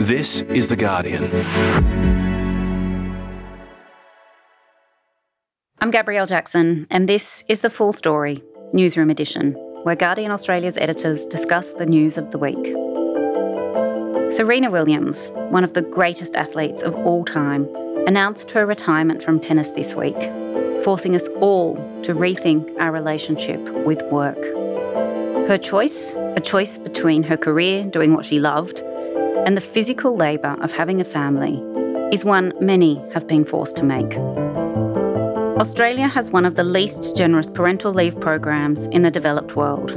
This is The Guardian. I'm Gabrielle Jackson, and this is the full story, Newsroom Edition, where Guardian Australia's editors discuss the news of the week. Serena Williams, one of the greatest athletes of all time, announced her retirement from tennis this week, forcing us all to rethink our relationship with work. Her choice, a choice between her career doing what she loved and the physical labour of having a family, is one many have been forced to make. Australia has one of the least generous parental leave programs in the developed world,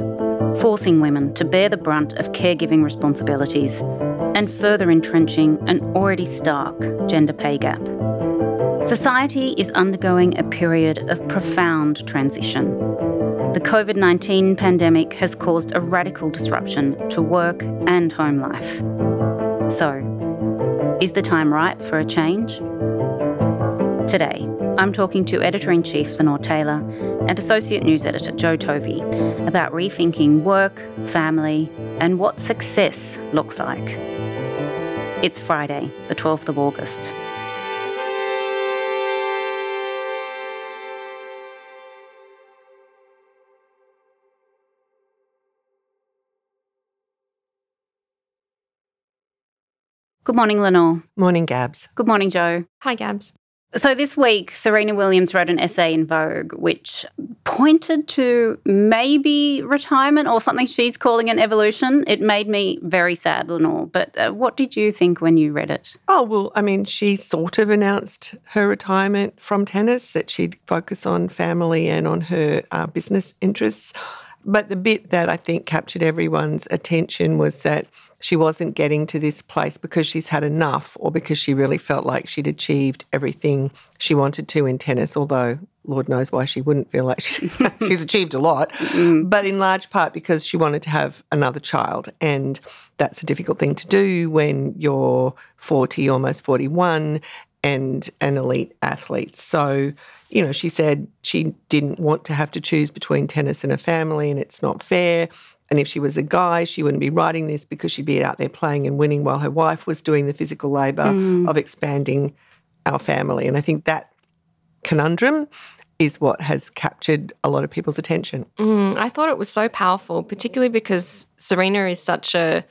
forcing women to bear the brunt of caregiving responsibilities and further entrenching an already stark gender pay gap. Society is undergoing a period of profound transition. The COVID 19 pandemic has caused a radical disruption to work and home life. So, is the time right for a change? Today, I'm talking to Editor in Chief Lenore Taylor and Associate News Editor Jo Tovey about rethinking work, family, and what success looks like. It's Friday, the 12th of August. Good morning, Lenore. Morning, Gabs. Good morning, Jo. Hi, Gabs. So, this week, Serena Williams wrote an essay in Vogue which pointed to maybe retirement or something she's calling an evolution. It made me very sad, Lenore. But uh, what did you think when you read it? Oh, well, I mean, she sort of announced her retirement from tennis, that she'd focus on family and on her uh, business interests. But the bit that I think captured everyone's attention was that she wasn't getting to this place because she's had enough or because she really felt like she'd achieved everything she wanted to in tennis, although Lord knows why she wouldn't feel like she, she's achieved a lot, mm. but in large part because she wanted to have another child. And that's a difficult thing to do when you're 40, almost 41, and an elite athlete. So, you know, she said she didn't want to have to choose between tennis and a family, and it's not fair. And if she was a guy, she wouldn't be writing this because she'd be out there playing and winning while her wife was doing the physical labour mm. of expanding our family. And I think that conundrum is what has captured a lot of people's attention. Mm, I thought it was so powerful, particularly because Serena is such a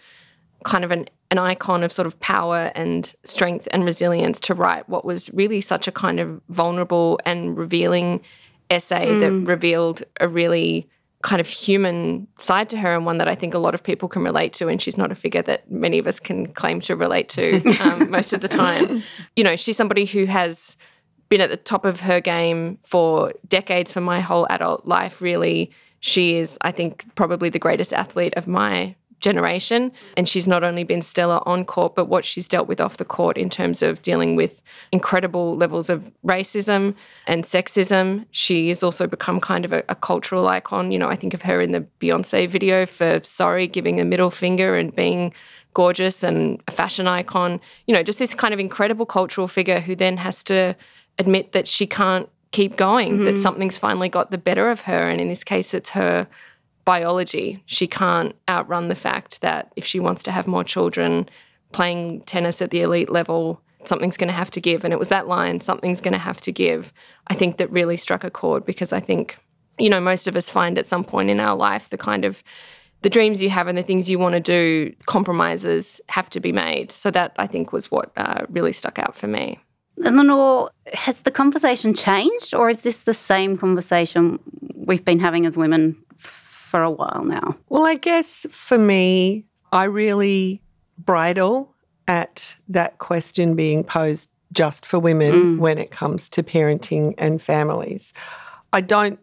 kind of an, an icon of sort of power and strength and resilience to write what was really such a kind of vulnerable and revealing essay mm. that revealed a really kind of human side to her and one that I think a lot of people can relate to. And she's not a figure that many of us can claim to relate to um, most of the time. You know, she's somebody who has been at the top of her game for decades, for my whole adult life, really. She is, I think, probably the greatest athlete of my generation. And she's not only been stellar on court, but what she's dealt with off the court in terms of dealing with incredible levels of racism and sexism. She has also become kind of a, a cultural icon. You know, I think of her in the Beyonce video for Sorry, giving a middle finger and being gorgeous and a fashion icon. You know, just this kind of incredible cultural figure who then has to admit that she can't keep going, mm-hmm. that something's finally got the better of her. And in this case, it's her biology. She can't outrun the fact that if she wants to have more children playing tennis at the elite level, something's going to have to give. And it was that line, something's going to have to give, I think that really struck a chord because I think, you know, most of us find at some point in our life the kind of the dreams you have and the things you want to do, compromises have to be made. So that I think was what uh, really stuck out for me. And Lenore, has the conversation changed or is this the same conversation we've been having as women for a while now? Well, I guess for me, I really bridle at that question being posed just for women mm. when it comes to parenting and families. I don't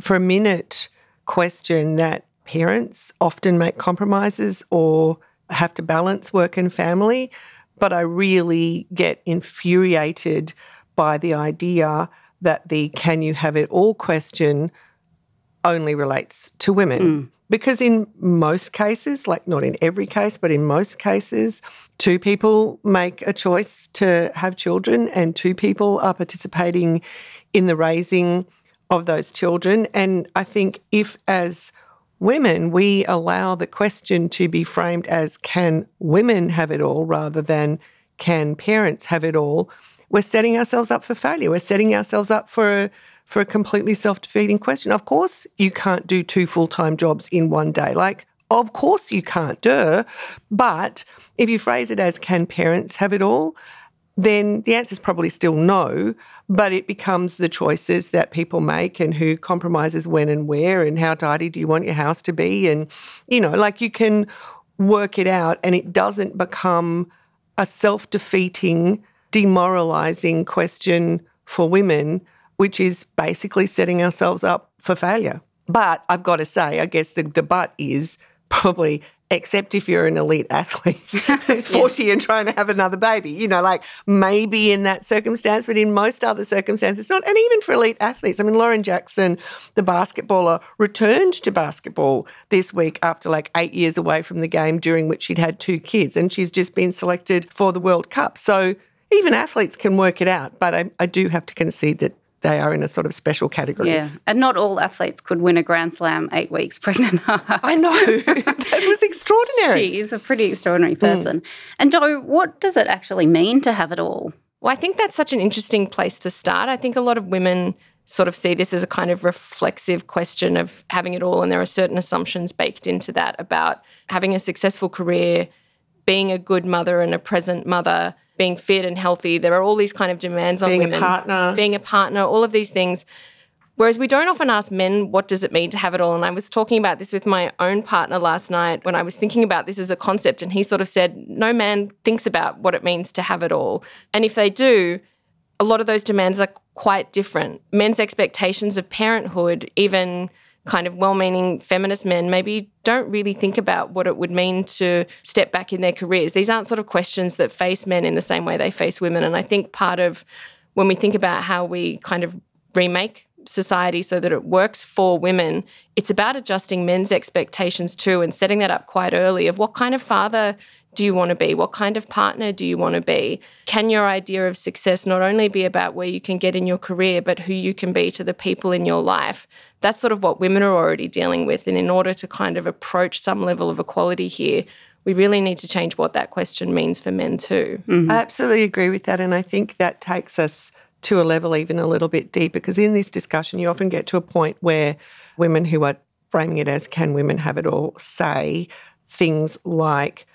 for a minute question that parents often make compromises or have to balance work and family, but I really get infuriated by the idea that the can you have it all question only relates to women. Mm. Because in most cases, like not in every case, but in most cases, two people make a choice to have children and two people are participating in the raising of those children. And I think if, as women, we allow the question to be framed as can women have it all rather than can parents have it all, we're setting ourselves up for failure. We're setting ourselves up for a, for a completely self defeating question. Of course, you can't do two full time jobs in one day. Like, of course you can't, duh. But if you phrase it as can parents have it all, then the answer is probably still no, but it becomes the choices that people make and who compromises when and where and how tidy do you want your house to be. And, you know, like you can work it out and it doesn't become a self defeating, demoralizing question for women, which is basically setting ourselves up for failure. But I've got to say, I guess the, the but is probably except if you're an elite athlete who's 40 yeah. and trying to have another baby. You know, like maybe in that circumstance, but in most other circumstances, not. And even for elite athletes, I mean, Lauren Jackson, the basketballer, returned to basketball this week after like eight years away from the game, during which she'd had two kids, and she's just been selected for the World Cup. So even athletes can work it out, but I, I do have to concede that they are in a sort of special category. Yeah, and not all athletes could win a Grand Slam eight weeks pregnant. I know. that was extraordinary. She is a pretty extraordinary mm. person. Mm. And Jo, what does it actually mean to have it all? Well, I think that's such an interesting place to start. I think a lot of women sort of see this as a kind of reflexive question of having it all, and there are certain assumptions baked into that about having a successful career, being a good mother and a present mother being fit and healthy. There are all these kind of demands being on women. Being a partner. Being a partner, all of these things. Whereas we don't often ask men, what does it mean to have it all? And I was talking about this with my own partner last night when I was thinking about this as a concept. And he sort of said, no man thinks about what it means to have it all. And if they do, a lot of those demands are quite different. Men's expectations of parenthood, even kind of well meaning feminist men maybe don't really think about what it would mean to step back in their careers. These aren't sort of questions that face men in the same way they face women. And I think part of when we think about how we kind of remake society so that it works for women, it's about adjusting men's expectations too and setting that up quite early of what kind of father do you want to be? What kind of partner do you want to be? Can your idea of success not only be about where you can get in your career, but who you can be to the people in your life? That's sort of what women are already dealing with. And in order to kind of approach some level of equality here, we really need to change what that question means for men too. Mm-hmm. I absolutely agree with that. And I think that takes us to a level even a little bit deeper because in this discussion, you often get to a point where women who are framing it as can women have it all say things like,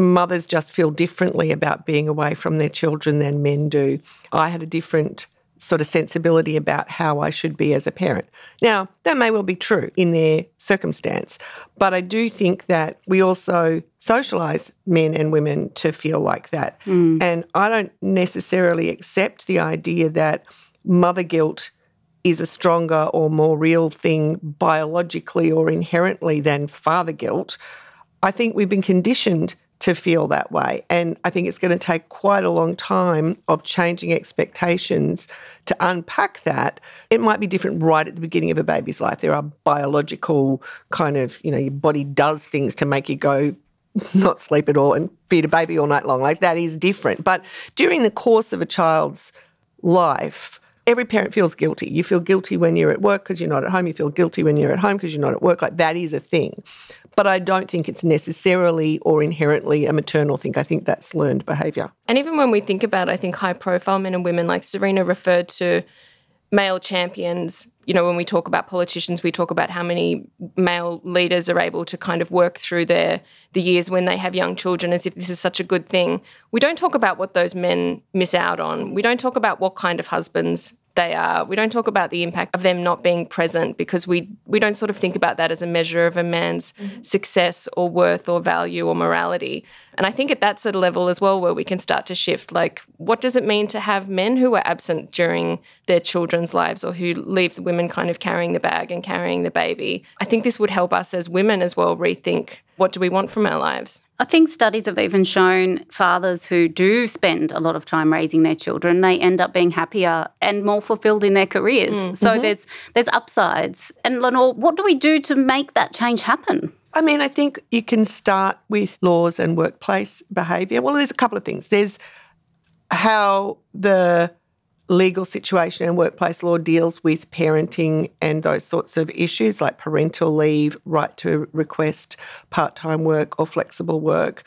mothers just feel differently about being away from their children than men do. I had a different sort of sensibility about how I should be as a parent. Now, that may well be true in their circumstance, but I do think that we also socialize men and women to feel like that. Mm. And I don't necessarily accept the idea that mother guilt is a stronger or more real thing biologically or inherently than father guilt. I think we've been conditioned to feel that way. And I think it's going to take quite a long time of changing expectations to unpack that. It might be different right at the beginning of a baby's life. There are biological kind of, you know, your body does things to make you go not sleep at all and feed a baby all night long. Like that is different. But during the course of a child's life, every parent feels guilty. You feel guilty when you're at work because you're not at home. You feel guilty when you're at home because you're not at work. Like that is a thing. But I don't think it's necessarily or inherently a maternal thing. I think that's learned behaviour. And even when we think about, I think, high profile men and women, like Serena referred to male champions. You know, when we talk about politicians, we talk about how many male leaders are able to kind of work through their the years when they have young children as if this is such a good thing. We don't talk about what those men miss out on. We don't talk about what kind of husbands they are. We don't talk about the impact of them not being present because we we don't sort of think about that as a measure of a man's mm-hmm. success or worth or value or morality. And I think at that's at a level as well where we can start to shift like what does it mean to have men who are absent during their children's lives or who leave the women kind of carrying the bag and carrying the baby? I think this would help us as women as well rethink what do we want from our lives. I think studies have even shown fathers who do spend a lot of time raising their children, they end up being happier and more fulfilled in their careers. Mm. So mm-hmm. there's there's upsides. And Lenore, what do we do to make that change happen? I mean, I think you can start with laws and workplace behaviour. Well, there's a couple of things. There's how the legal situation and workplace law deals with parenting and those sorts of issues like parental leave, right to request part time work or flexible work.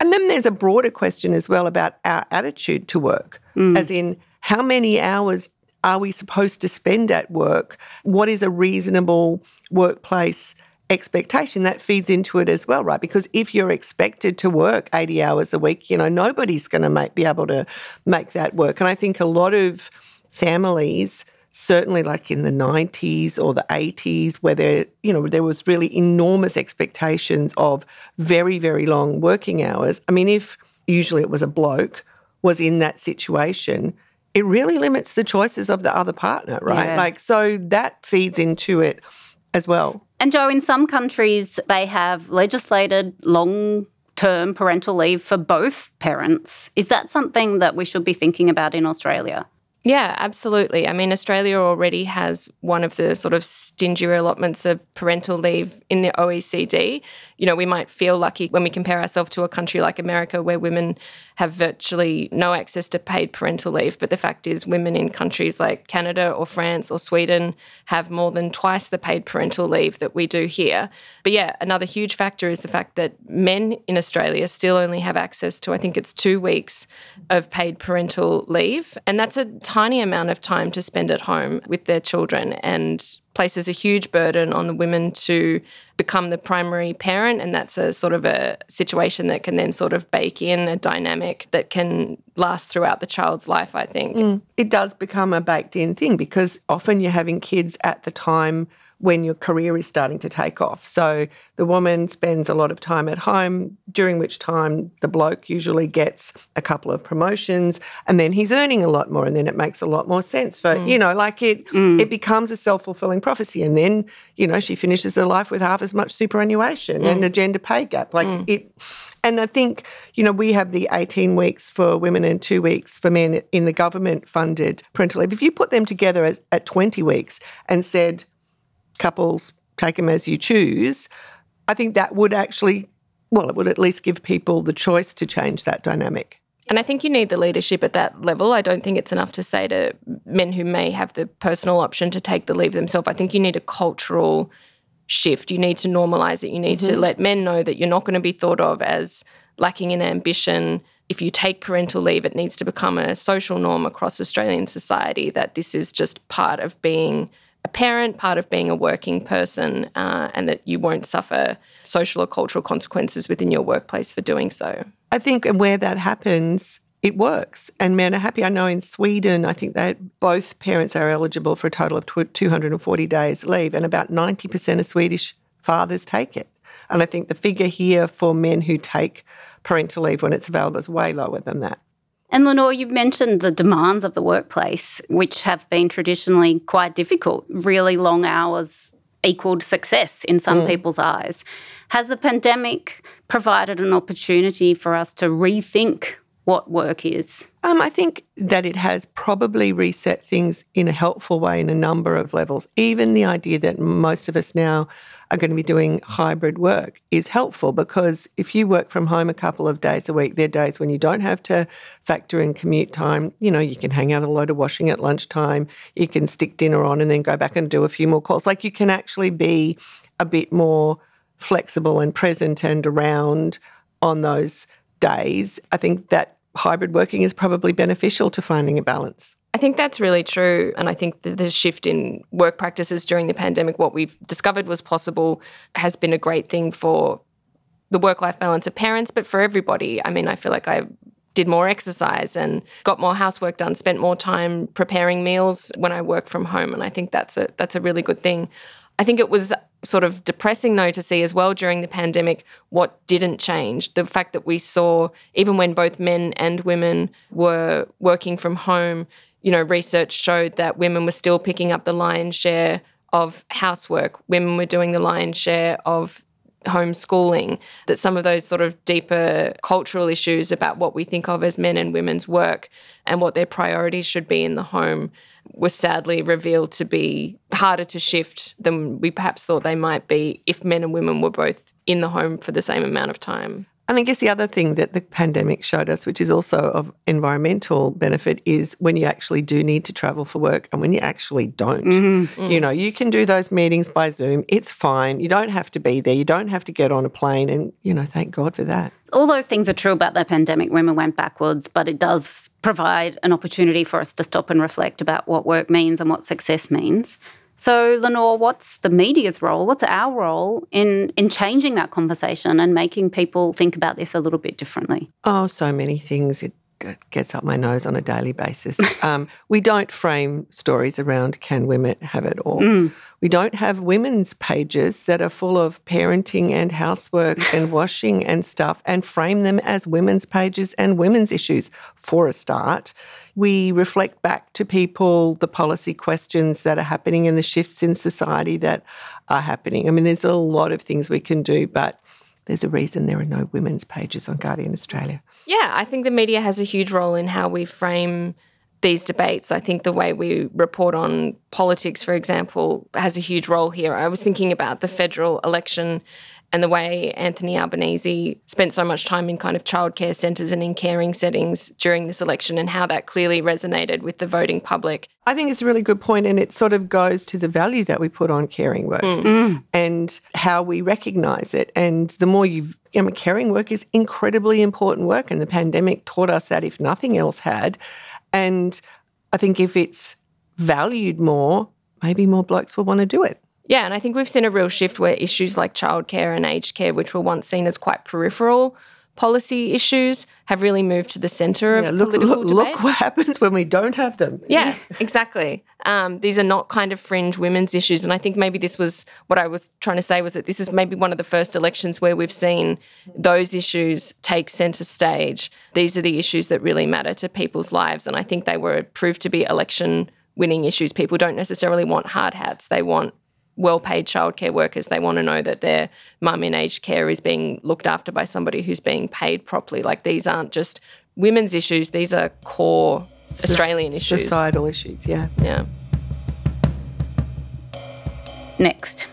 And then there's a broader question as well about our attitude to work, mm. as in how many hours are we supposed to spend at work? What is a reasonable workplace expectation? That feeds into it as well, right? Because if you're expected to work 80 hours a week, you know, nobody's going to make, be able to make that work. And I think a lot of families certainly like in the 90s or the 80s where there you know there was really enormous expectations of very very long working hours i mean if usually it was a bloke was in that situation it really limits the choices of the other partner, right? Yeah. Like, so that feeds into it as well. And Jo, in some countries, they have legislated long term parental leave for both parents. Is that something that we should be thinking about in Australia? Yeah, absolutely. I mean, Australia already has one of the sort of stingier allotments of parental leave in the OECD. You know, we might feel lucky when we compare ourselves to a country like America where women have virtually no access to paid parental leave. But the fact is, women in countries like Canada or France or Sweden have more than twice the paid parental leave that we do here. But yeah, another huge factor is the fact that men in Australia still only have access to, I think it's two weeks of paid parental leave. And that's a tiny amount of time to spend at home with their children. And places a huge burden on the women to become the primary parent. And that's a sort of a situation that can then sort of bake in a dynamic that can last throughout the child's life, I think. Mm. It does become a baked in thing because often you're having kids at the time when your career is starting to take off. So the woman spends a lot of time at home, during which time the bloke usually gets a couple of promotions and then he's earning a lot more and then it makes a lot more sense for, mm. you know, like it mm. it becomes a self-fulfilling prophecy and then, you know, she finishes her life with half as much superannuation mm. and a gender pay gap. Like mm. it and I think, you know, we have the 18 weeks for women and two weeks for men in the government funded parental leave. If you put them together as, at 20 weeks and said, couples take them as you choose, I think that would actually, well, it would at least give people the choice to change that dynamic. And I think you need the leadership at that level. I don't think it's enough to say to men who may have the personal option to take the leave themselves. I think you need a cultural shift. You need to normalize it. You need mm-hmm. to let men know that you're not going to be thought of as lacking in ambition. If you take parental leave, it needs to become a social norm across Australian society that this is just part of being a parent, part of being a working person, uh, and that you won't suffer social or cultural consequences within your workplace for doing so. I think, and where that happens, it works and men are happy. I know in Sweden, I think that both parents are eligible for a total of 240 days leave, and about 90% of Swedish fathers take it. And I think the figure here for men who take parental leave when it's available is way lower than that. And Lenore, you mentioned the demands of the workplace, which have been traditionally quite difficult. Really long hours equaled success in some mm. people's eyes. Has the pandemic provided an opportunity for us to rethink what work is? Um, I think that it has probably reset things in a helpful way in a number of levels. Even the idea that most of us now are going to be doing hybrid work is helpful because if you work from home a couple of days a week, there are days when you don't have to factor in commute time. You know, you can hang out a load of washing at lunchtime, you can stick dinner on and then go back and do a few more calls. Like you can actually be a bit more flexible and present and around on those days. I think that hybrid working is probably beneficial to finding a balance. I think that's really true. And I think the shift in work practices during the pandemic, what we've discovered was possible, has been a great thing for the work life balance of parents, but for everybody. I mean, I feel like I did more exercise and got more housework done, spent more time preparing meals when I work from home. And I think that's a that's a really good thing. I think it was sort of depressing though to see as well during the pandemic what didn't change. The fact that we saw even when both men and women were working from home, you know, research showed that women were still picking up the lion's share of housework. Women were doing the lion's share of homeschooling, that some of those sort of deeper cultural issues about what we think of as men and women's work and what their priorities should be in the home was sadly revealed to be harder to shift than we perhaps thought they might be if men and women were both in the home for the same amount of time. And I guess the other thing that the pandemic showed us, which is also of environmental benefit, is when you actually do need to travel for work and when you actually don't. Mm-hmm. You know, you can do those meetings by Zoom. It's fine. You don't have to be there. You don't have to get on a plane. And, you know, thank God for that. All those things are true about the pandemic Women went backwards, but it does provide an opportunity for us to stop and reflect about what work means and what success means. So, Lenore, what's the media's role? What's our role in, in changing that conversation and making people think about this a little bit differently? Oh, so many things. It gets up my nose on a daily basis. Um, we don't frame stories around can women have it all. Mm. We don't have women's pages that are full of parenting and housework and washing and stuff and frame them as women's pages and women's issues for a start we reflect back to people the policy questions that are happening and the shifts in society that are happening. I mean, there's a lot of things we can do, but there's a reason there are no women's pages on Guardian Australia. Yeah, I think the media has a huge role in how we frame these debates. I think the way we report on politics, for example, has a huge role here. I was thinking about the federal election and the way Anthony Albanese spent so much time in kind of childcare centres and in caring settings during this election and how that clearly resonated with the voting public. I think it's a really good point and it sort of goes to the value that we put on caring work mm. mm. and how we recognise it. And the more you've I mean, caring work is incredibly important work, and the pandemic taught us that if nothing else had. And I think if it's valued more, maybe more blokes will want to do it. Yeah, and I think we've seen a real shift where issues like childcare and aged care, which were once seen as quite peripheral policy issues, have really moved to the centre of yeah, look, political look, debate. Look what happens when we don't have them. Yeah, exactly. Um, these are not kind of fringe women's issues, and I think maybe this was what I was trying to say was that this is maybe one of the first elections where we've seen those issues take centre stage. These are the issues that really matter to people's lives, and I think they were proved to be election winning issues. People don't necessarily want hard hats; they want well paid childcare workers. They want to know that their mum in aged care is being looked after by somebody who's being paid properly. Like these aren't just women's issues, these are core Australian issues. Societal issues, yeah. Yeah. Next,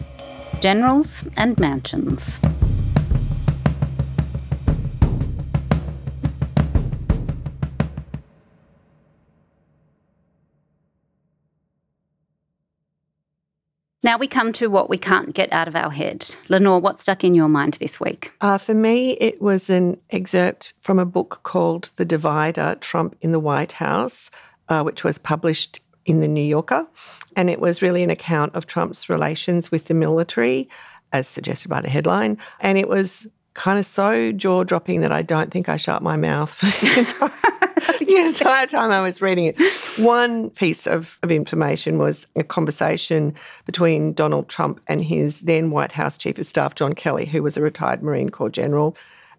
generals and mansions. Now we come to what we can't get out of our head. Lenore, what stuck in your mind this week? Uh, for me, it was an excerpt from a book called The Divider Trump in the White House, uh, which was published in The New Yorker. And it was really an account of Trump's relations with the military, as suggested by the headline. And it was kind of so jaw dropping that I don't think I shut my mouth for the entire the entire time I was reading it. One piece of, of information was a conversation between Donald Trump and his then White House Chief of Staff, John Kelly, who was a retired Marine Corps general.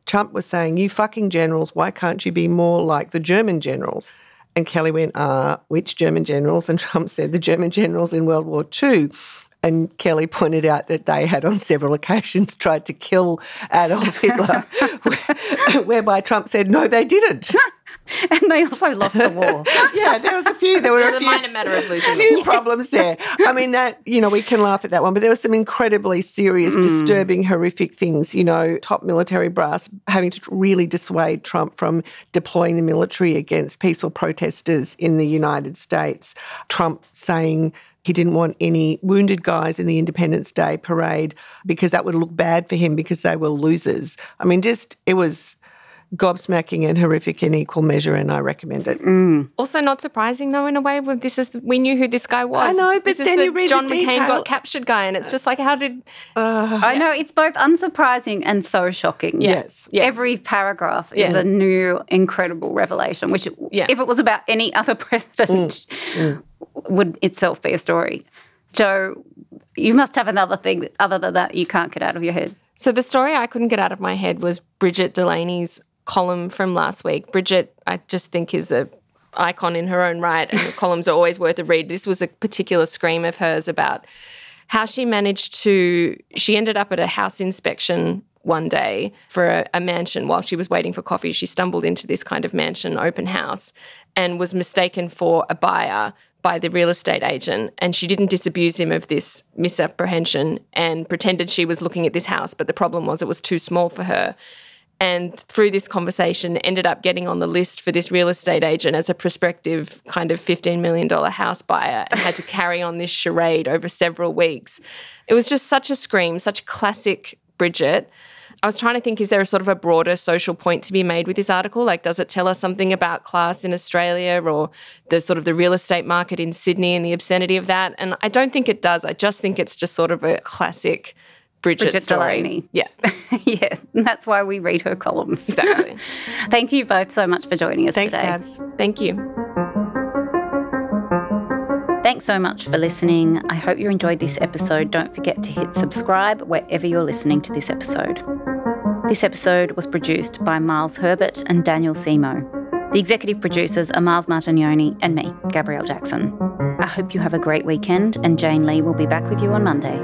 Trump was saying, You fucking generals, why can't you be more like the German generals? And Kelly went, Ah, uh, which German generals? And Trump said, The German generals in World War II. And Kelly pointed out that they had on several occasions tried to kill Adolf Hitler, whereby Trump said, no, they didn't. and they also lost the war. yeah, there was a few. There were a, a few, minor matter of losing few problems there. I mean, that you know, we can laugh at that one, but there were some incredibly serious, mm. disturbing, horrific things. You know, top military brass having to really dissuade Trump from deploying the military against peaceful protesters in the United States. Trump saying he didn't want any wounded guys in the Independence Day parade because that would look bad for him because they were losers. I mean, just it was gobsmacking and horrific in equal measure, and I recommend it. Mm. Also, not surprising though, in a way. This is we knew who this guy was. I know, but this then the you read John the McCain detail. got captured guy, and it's just like, how did? Uh, I know it's both unsurprising and so shocking. Yes, yeah. every paragraph is a new incredible revelation. Which, yeah. if it was about any other president, mm. Mm would itself be a story. So you must have another thing other than that you can't get out of your head. So the story I couldn't get out of my head was Brigid Delaney's column from last week. Brigid, I just think is a icon in her own right, and columns are always worth a read. This was a particular scream of hers about how she managed to. She ended up at a house inspection one day for a, a, mansion while she was waiting for coffee. She stumbled into this kind of mansion open house and was mistaken for a buyer by the real estate agent and she didn't disabuse him of this misapprehension and pretended she was looking at this house but the problem was it was too small for her and through this conversation ended up getting on the list for this real estate agent as a prospective kind of $15 million house buyer and had to carry on this charade over several weeks. It was just such a scream, such classic Brigid. I was trying to think is there a sort of a broader social point to be made with this article? Like, does it tell us something about class in Australia or the sort of the real estate market in Sydney and the obscenity of that? And I don't think it does. I just think it's just sort of a classic Brigid, Brigid story. Delaney. Yeah, yeah, and that's why we read her columns. exactly. Thank you both so much for joining us Thanks, today. Gabs. Thank you. Thanks so much for listening. I hope you enjoyed this episode. Don't forget to hit subscribe wherever you're listening to this episode. This episode was produced by Miles Herbert and Daniel Simo. The executive producers are Miles Martignoni and me, Gabrielle Jackson. I hope you have a great weekend, and Jane Lee will be back with you on Monday.